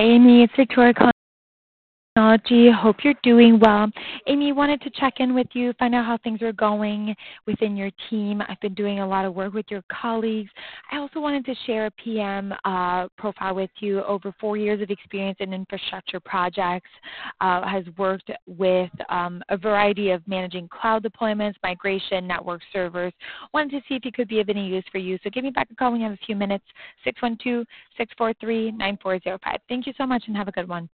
Amy. It's Victoria. Technology. Hope you're doing well. Amy, wanted to check in with you, find out how things are going within your team. I've been doing a lot of work with your colleagues. I also wanted to share a PM uh, profile with you. Over four years of experience in infrastructure projects, uh, has worked with um, a variety of managing cloud deployments, migration, network servers. Wanted to see if he could be of any use for you. So give me back a call when you have a few minutes. 612 643 9405. Thank you so much and have a good one.